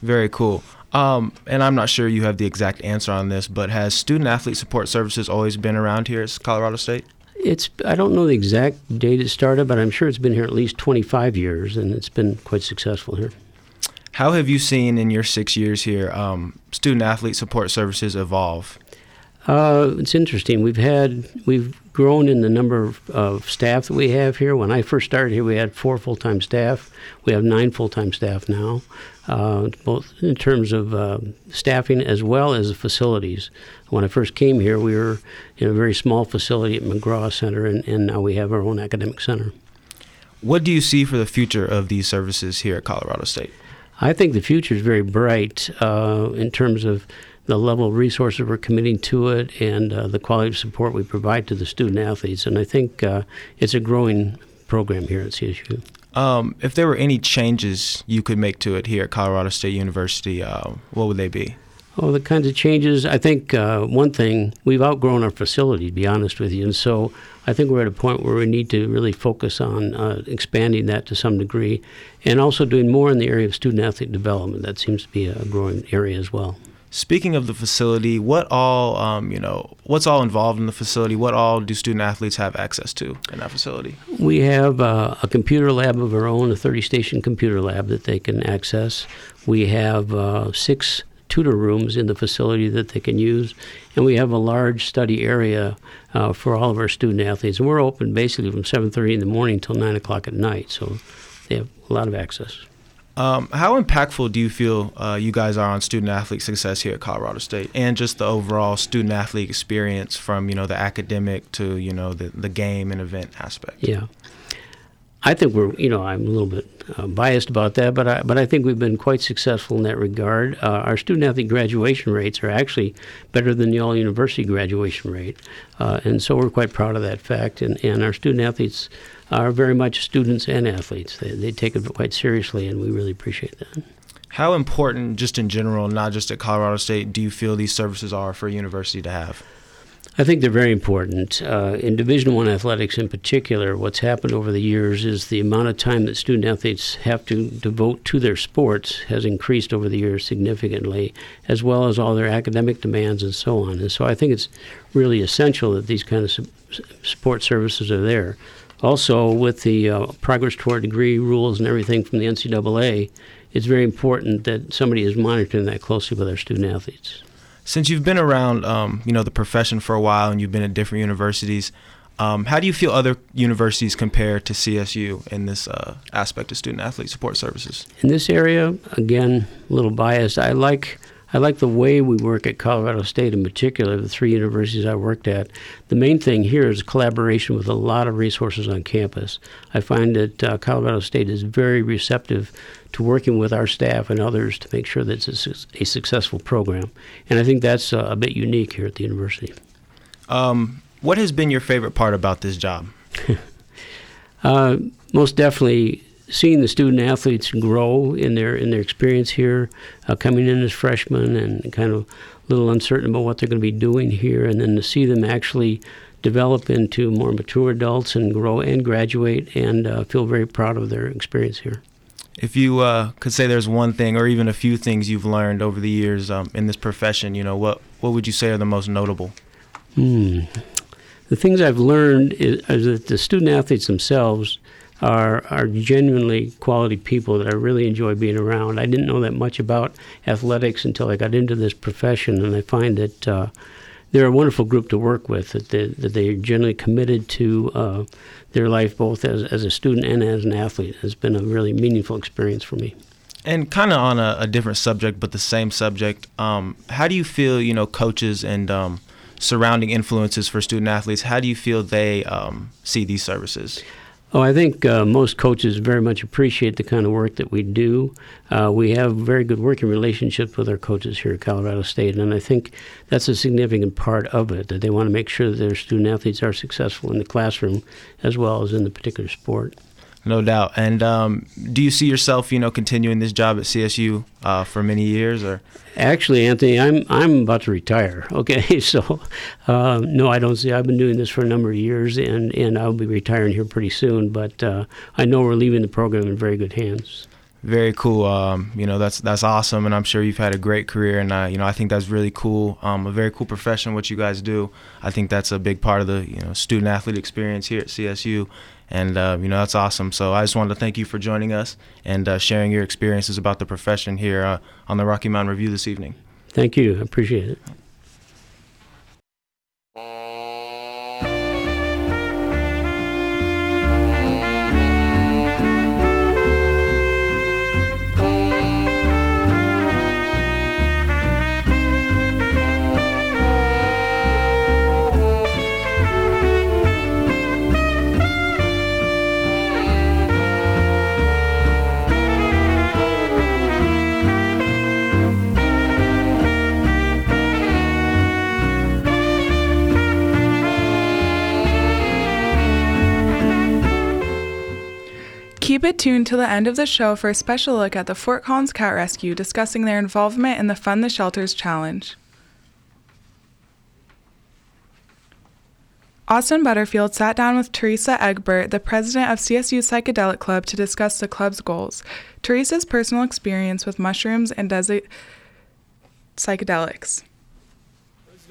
Speaker 2: Very cool. Um, and I'm not sure you have the exact answer on this, but has student athlete support services always been around here at Colorado State?
Speaker 19: It's I don't know the exact date it started, but I'm sure it's been here at least 25 years, and it's been quite successful here.
Speaker 2: How have you seen in your six years here um, student athlete support services evolve?
Speaker 19: Uh, it's interesting. We've had we've grown in the number of, of, staff that we have here. When I first started here, we had four full time staff. We have nine full time staff now, uh, both in terms of uh, staffing as well as the facilities. When I first came here, we were in a very small facility at McGraw Center, and, and now we have our own academic center.
Speaker 2: What do you see for the future of these services here at Colorado State?
Speaker 19: I think the future is very bright uh, in terms of the level of resources we're committing to it and uh, the quality of support we provide to the student athletes. And I think uh, it's a growing program here at CSU.
Speaker 2: Um, if there were any changes you could make to it here at Colorado State University, uh, what would they be?
Speaker 19: Oh, the kinds of changes. I think uh, one thing we've outgrown our facility, to be honest with you, and so I think we're at a point where we need to really focus on uh, expanding that to some degree, and also doing more in the area of student athlete development. That seems to be a growing area as well.
Speaker 2: Speaking of the facility, what all um, you know, what's all involved in the facility? What all do student athletes have access to in that facility?
Speaker 19: We have uh, a computer lab of our own, a 30-station computer lab that they can access. We have uh, six tutor rooms in the facility that they can use, and we have a large study area uh, for all of our student athletes. And we're open basically from 7:30 in the morning till 9 o'clock at night, so they have a lot of access.
Speaker 2: Um, how impactful do you feel uh, you guys are on student athlete success here at Colorado State, and just the overall student athlete experience from you know the academic to you know the the game and event aspect?
Speaker 19: Yeah, I think we're you know I'm a little bit uh, biased about that, but I but I think we've been quite successful in that regard. Uh, our student athlete graduation rates are actually better than the all university graduation rate, uh, and so we're quite proud of that fact. And and our student athletes are very much students and athletes. They, they take it quite seriously, and we really appreciate that.
Speaker 2: How important, just in general, not just at Colorado State, do you feel these services are for a university to have?
Speaker 19: I think they're very important. Uh, in Division One athletics, in particular, what's happened over the years is the amount of time that student athletes have to devote to their sports has increased over the years significantly, as well as all their academic demands and so on. And so, I think it's really essential that these kind of su- support services are there. Also, with the uh, progress toward degree rules and everything from the NCAA, it's very important that somebody is monitoring that closely with our student athletes.
Speaker 2: Since you've been around, um, you know, the profession for a while, and you've been at different universities, um, how do you feel other universities compare to CSU in this uh, aspect of student athlete support services?
Speaker 19: In this area, again, a little biased. I like I like the way we work at Colorado State in particular, the three universities I worked at. The main thing here is collaboration with a lot of resources on campus. I find that uh, Colorado State is very receptive to working with our staff and others to make sure that it's a, a successful program. And I think that's uh, a bit unique here at the university.
Speaker 2: Um, what has been your favorite part about this job? [LAUGHS]
Speaker 19: uh, most definitely seeing the student athletes grow in their in their experience here, uh, coming in as freshmen and kind of a little uncertain about what they're going to be doing here, and then to see them actually develop into more mature adults and grow and graduate, and uh, feel very proud of their experience here.
Speaker 2: If you uh, could say there's one thing or even a few things you've learned over the years um, in this profession, you know, what what would you say are the most notable?
Speaker 19: Hmm. The things I've learned is, is that the student athletes themselves are are genuinely quality people that I really enjoy being around. I didn't know that much about athletics until I got into this profession, and I find that uh, they're a wonderful group to work with. That they that they're generally committed to uh, their life both as as a student and as an athlete. It's been a really meaningful experience for me.
Speaker 2: And kind of on a, a, different subject, but the same subject. Um, how do you feel? You know, coaches and um, surrounding influences for student athletes. How do you feel they um, see these services?
Speaker 19: Oh, I think uh, most coaches very much appreciate the kind of work that we do. Uh, we have very good working relationships with our coaches here at Colorado State, and I think that's a significant part of it, that they want to make sure that their student athletes are successful in the classroom as well as in the particular sport.
Speaker 2: No doubt. And um, do you see yourself, you know, continuing this job at CSU uh, for many years, or?
Speaker 19: Actually, Anthony, I'm I'm about to retire. [LAUGHS] Okay, so uh, no, I don't see. I've been doing this for a number of years, and and I'll be retiring here pretty soon. But uh, I know we're leaving the program in very good hands.
Speaker 2: Very cool. Um, you know, that's that's awesome, and I'm sure you've had a great career. And uh, you know, I think that's really cool. Um, a very cool profession, what you guys do. I think that's a big part of the you know student athlete experience here at CSU, and uh, you know that's awesome. So I just wanted to thank you for joining us and uh, sharing your experiences about the profession here uh, on the Rocky Mountain Review this evening.
Speaker 19: Thank you. I appreciate it.
Speaker 3: Keep it tuned to the end of the show for a special look at the Fort Collins Cat Rescue discussing their involvement in the Fund the Shelters Challenge. Austin Butterfield sat down with Teresa Egbert, the president of CSU Psychedelic Club, to discuss the club's goals. Teresa's personal experience with mushrooms and desi- psychedelics.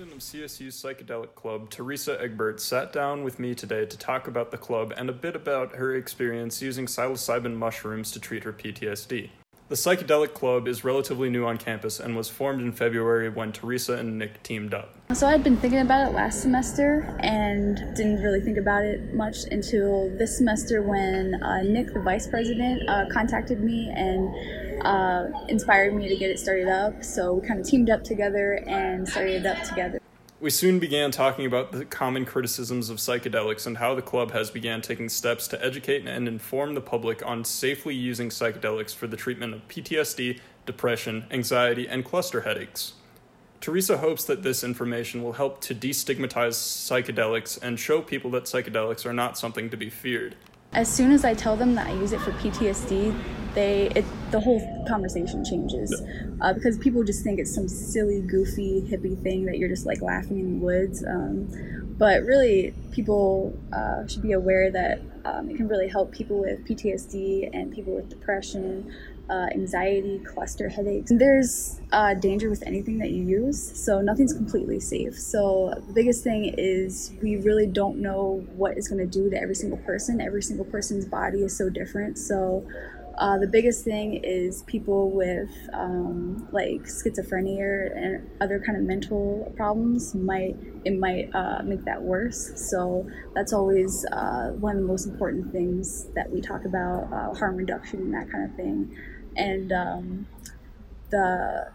Speaker 20: President of CSU's Psychedelic Club, Teresa Egbert, sat down with me today to talk about the club and a bit about her experience using psilocybin mushrooms to treat her PTSD. The Psychedelic Club is relatively new on campus and was formed in February when Teresa and Nick teamed up.
Speaker 21: So I'd been thinking about it last semester and didn't really think about it much until this semester when uh, Nick, the vice president, uh, contacted me and uh, inspired me to get it started up. So we kind of teamed up together and started it up together.
Speaker 20: We soon began talking about the common criticisms of psychedelics and how the club has began taking steps to educate and inform the public on safely using psychedelics for the treatment of PTSD, depression, anxiety, and cluster headaches. Teresa hopes that this information will help to destigmatize psychedelics and show people that psychedelics are not something to be feared.
Speaker 21: As soon as I tell them that I use it for PTSD, they it, the whole conversation changes uh, because people just think it's some silly, goofy, hippie thing that you're just like laughing in the woods. Um, but really, people uh, should be aware that um, it can really help people with PTSD and people with depression, uh, anxiety, cluster headaches. There's uh, danger with anything that you use, so nothing's completely safe. So the biggest thing is we really don't know what it's going to do to every single person. Every single person's body is so different. So uh, the biggest thing is people with um, like schizophrenia and other kind of mental problems might it might uh, make that worse. So that's always uh, one of the most important things that we talk about uh, harm reduction and that kind of thing. And um, the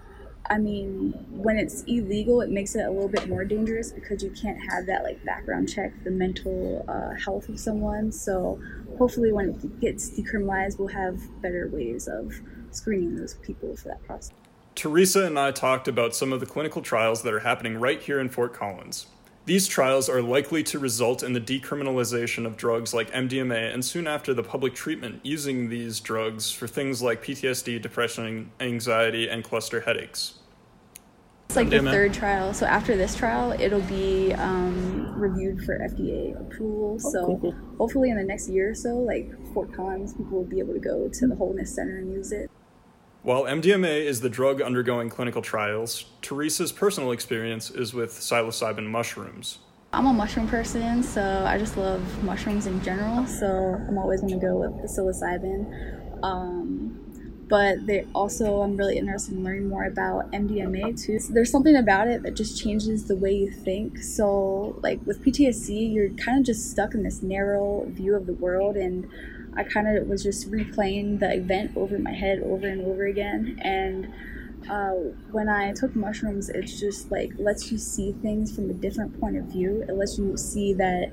Speaker 21: I mean, when it's illegal, it makes it a little bit more dangerous because you can't have that like background check the mental uh, health of someone. So hopefully, when it gets decriminalized, we'll have better ways of screening those people for that process.
Speaker 20: Teresa and I talked about some of the clinical trials that are happening right here in Fort Collins. These trials are likely to result in the decriminalization of drugs like MDMA and soon after the public treatment using these drugs for things like PTSD, depression, anxiety, and cluster headaches.
Speaker 21: It's like
Speaker 20: MDMA.
Speaker 21: the third trial. So after this trial, it'll be um, reviewed for FDA approval. So hopefully, in the next year or so, like Fort Collins, people will be able to go to the Wholeness Center and use it.
Speaker 20: While MDMA is the drug undergoing clinical trials, Teresa's personal experience is with psilocybin mushrooms.
Speaker 21: I'm a mushroom person, so I just love mushrooms in general. So I'm always going to go with the psilocybin. Um, but they also, I'm really interested in learning more about MDMA too. So there's something about it that just changes the way you think. So, like with PTSD, you're kind of just stuck in this narrow view of the world, and I kind of was just replaying the event over my head over and over again. And uh, when I took mushrooms, it's just like lets you see things from a different point of view. It lets you see that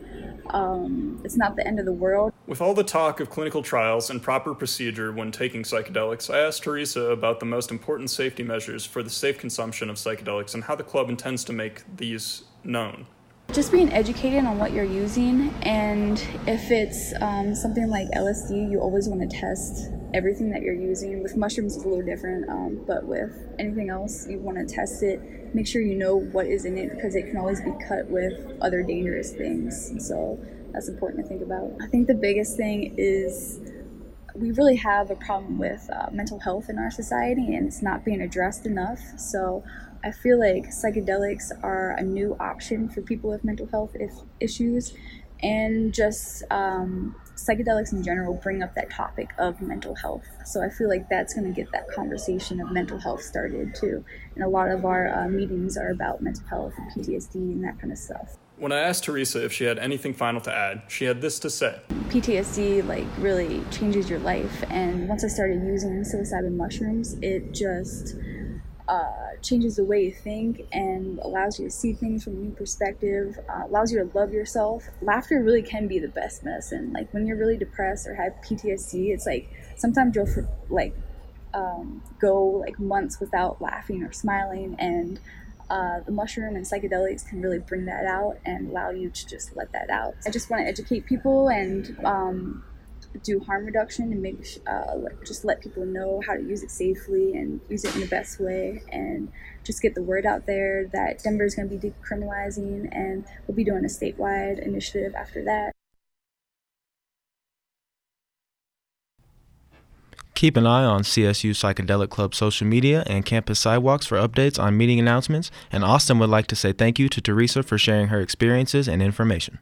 Speaker 21: um, it's not the end of the world.
Speaker 20: With all the talk of clinical trials and proper procedure when taking psychedelics, I asked Teresa about the most important safety measures for the safe consumption of psychedelics and how the club intends to make these known.
Speaker 21: Just being educated on what you're using, and if it's um, something like LSD, you always want to test everything that you're using. With mushrooms, it's a little different, um, but with anything else, you want to test it. Make sure you know what is in it because it can always be cut with other dangerous things. So that's important to think about. I think the biggest thing is we really have a problem with uh, mental health in our society and it's not being addressed enough. So I feel like psychedelics are a new option for people with mental health if, issues and just um, psychedelics in general bring up that topic of mental health. So I feel like that's going to get that conversation of mental health started too. And a lot of our uh, meetings are about mental health and PTSD and that kind of stuff.
Speaker 11: When I asked Teresa if she had anything final to add, she had this to say.
Speaker 21: PTSD like really changes your life and once I started using psilocybin mushrooms, it just uh, changes the way you think and allows you to see things from a new perspective, uh, allows you to love yourself. Laughter really can be the best medicine. Like when you're really depressed or have PTSD, it's like sometimes you'll like um, go like months without laughing or smiling and uh, the mushroom and psychedelics can really bring that out and allow you to just let that out. I just want to educate people and um, do harm reduction and make uh, just let people know how to use it safely and use it in the best way and just get the word out there that Denver is going to be decriminalizing and we'll be doing a statewide initiative after that.
Speaker 2: Keep an eye on CSU Psychedelic Club social media and campus sidewalks for updates on meeting announcements. And Austin would like to say thank you to Teresa for sharing her experiences and information.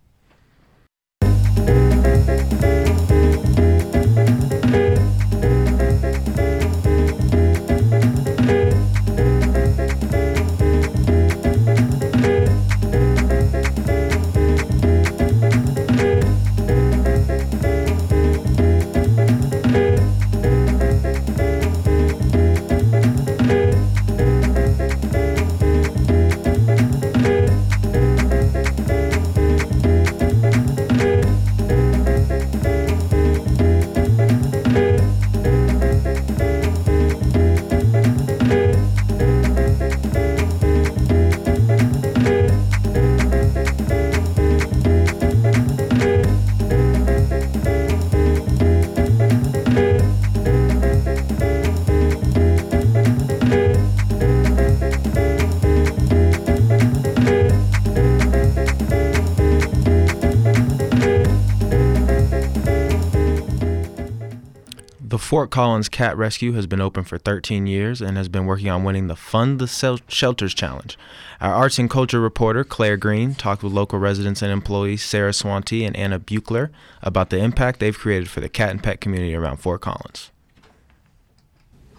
Speaker 2: Fort Collins Cat Rescue has been open for 13 years and has been working on winning the Fund the Shelters Challenge. Our arts and culture reporter, Claire Green, talked with local residents and employees Sarah Swanty and Anna Buchler about the impact they've created for the cat and pet community around Fort Collins.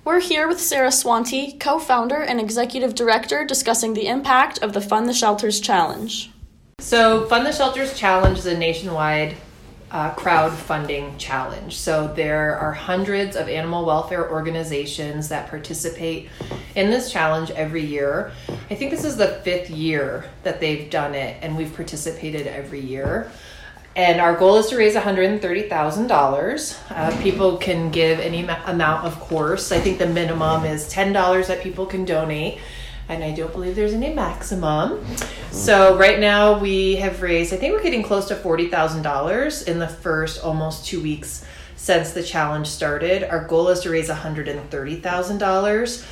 Speaker 22: We're here with Sarah Swanty, co founder and executive director, discussing the impact of the Fund the Shelters Challenge.
Speaker 23: So, Fund the Shelters Challenge is a nationwide uh, crowdfunding challenge. So there are hundreds of animal welfare organizations that participate in this challenge every year. I think this is the fifth year that they've done it, and we've participated every year. And our goal is to raise $130,000. Uh, people can give any amount, of course. I think the minimum is $10 that people can donate and I don't believe there's any maximum. So right now we have raised, I think we're getting close to forty thousand dollars in the first almost two weeks since the challenge started. Our goal is to raise one hundred and thirty thousand dollars.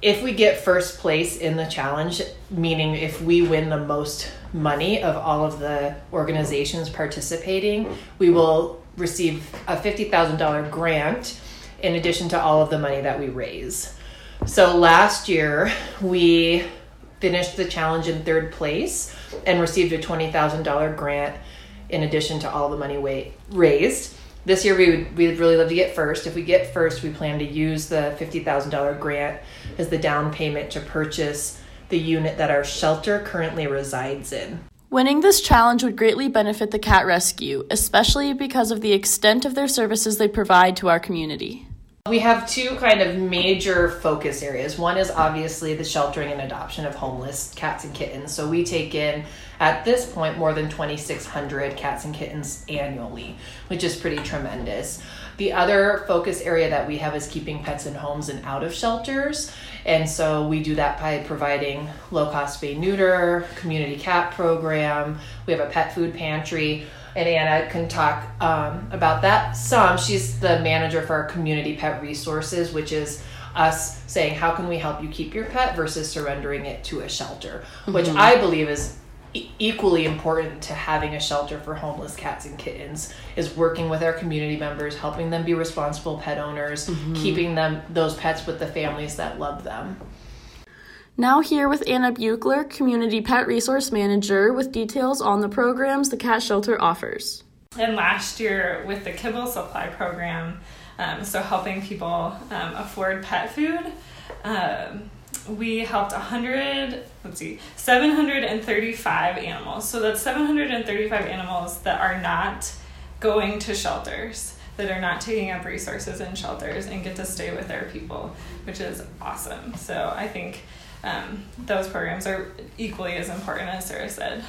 Speaker 23: If we get first place in the challenge, meaning if we win the most money of all of the organizations participating, we will receive a $50,000 grant in addition to all of the money that we raise. So last year we finished the challenge in third place and received a $20,000 grant in addition to all the money raised. This year we would we would really love to get first. If we get first, we plan to use the $50,000 grant as the down payment to purchase the unit that our shelter currently resides in.
Speaker 22: Winning this challenge would greatly benefit the cat rescue, especially because of the extent of their services they provide to our community.
Speaker 23: We have two kind of major focus areas. One is obviously the sheltering and adoption of homeless cats and kittens. So we take in, at this point, more than 2,600 cats and kittens annually, which is pretty tremendous. The other focus area that we have is keeping pets in homes and out of shelters. And so we do that by providing low cost spay neuter, community cat program. We have a pet food pantry. And Anna can talk um, about that some. She's the manager for our community pet resources, which is us saying, how can we help you keep your pet versus surrendering it to a shelter, which
Speaker 24: Mhm.
Speaker 23: I believe is e- equally important to having a shelter for homeless cats and kittens is working with our community members helping them be responsible pet owners
Speaker 24: Mhm.
Speaker 23: keeping them those pets with the families that love them
Speaker 22: Now, here with Anna Buchler, Community Pet Resource Manager, with details on the programs the cat shelter offers.
Speaker 24: And last year with the kibble supply program, um, so helping people um, afford pet food, um, we helped 100, let's see, 735 animals. So that's 735 animals that are not going to shelters, that are not taking up resources in shelters and get to stay with their people, which is awesome. So I think um, those programs are equally as important as Sarah said.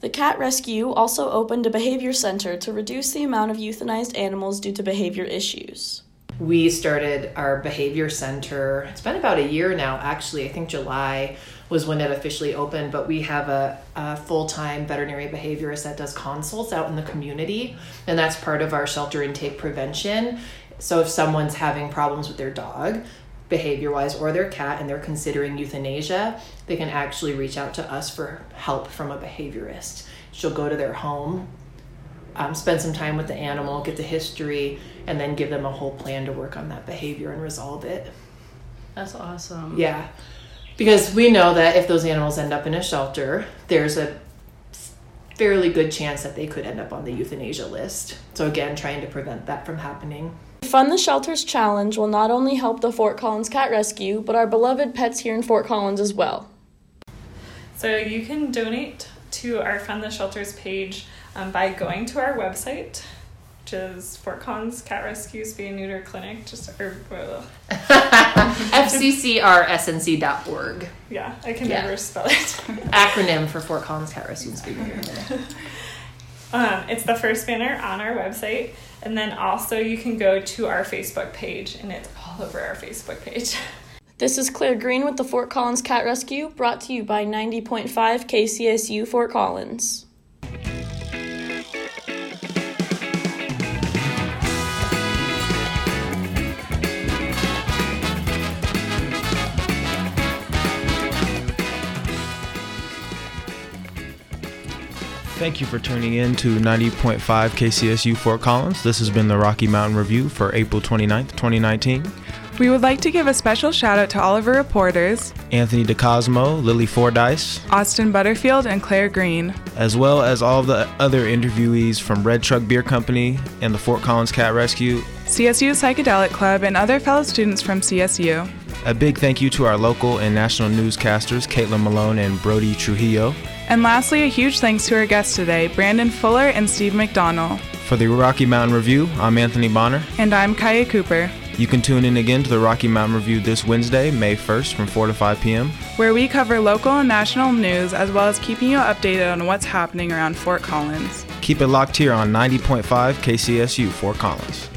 Speaker 22: The Cat Rescue also opened a behavior center to reduce the amount of euthanized animals due to behavior issues.
Speaker 23: we started our behavior center it's been about a year now actually i think july was when it officially opened but we have a, a full-time veterinary behaviorist that does consults out in the community and that's part of our shelter intake prevention so if someone's having problems with their dog behavior wise or their cat and they're considering euthanasia they can actually reach out to us for help from a behaviorist she'll go to their home um, spend some time with the animal, get the history, and then give them a whole plan to work on that behavior and resolve it.
Speaker 25: That's awesome.
Speaker 23: Yeah. Because we know that if those animals end up in a shelter, there's a fairly good chance that they could end up on the euthanasia list. So, again, trying to prevent that from happening.
Speaker 22: Fund the Shelters Challenge will not only help the Fort Collins Cat Rescue, but our beloved pets here in Fort Collins as well.
Speaker 24: So you can donate to our Fund the Shelters page um, by going to our website, which is Fort Collins Cat Rescue Spay Neuter Clinic. Just or well, [LAUGHS]
Speaker 23: FCCRSNC.org.
Speaker 24: Yeah, I can
Speaker 23: Yeah.
Speaker 24: never spell it. [LAUGHS]
Speaker 23: Acronym for Fort Collins Cat Rescue and Spay Neuter. [LAUGHS]
Speaker 24: Um, it's the first banner on our website, and then also you can go to our Facebook page, and it's all over our Facebook page. [LAUGHS]
Speaker 22: This is Claire Green with the Fort Collins Cat Rescue, brought to you by 90.5 KCSU Fort Collins.
Speaker 2: Thank you for tuning in to 90.5 KCSU Fort Collins. This has been the Rocky Mountain Review for April 29th, 2019.
Speaker 3: We would like to give a special shout out to all of our reporters,
Speaker 2: Anthony DeCosmo, Lily Fordyce,
Speaker 3: Austin Butterfield and Claire Green.
Speaker 2: as well as all the other interviewees from Red Truck Beer Company and the Fort Collins Cat Rescue.
Speaker 3: CSU Psychedelic Club, and other fellow students from CSU.
Speaker 2: A big thank you to our local and national newscasters, Caitlin Malone and Brody Trujillo.
Speaker 3: And lastly, a huge thanks to our guests today, Brandon Fuller and Steve McDonald.
Speaker 2: For the Rocky Mountain Review, I'm Anthony Bonner.
Speaker 3: And I'm Kaya Cooper,
Speaker 2: You can tune in again to the Rocky Mountain Review this Wednesday, May 1st from 4 to 5 p.m.
Speaker 3: where we cover local and national news as well as keeping you updated on what's happening around Fort Collins.
Speaker 2: Keep it locked here on 90.5 KCSU Fort Collins.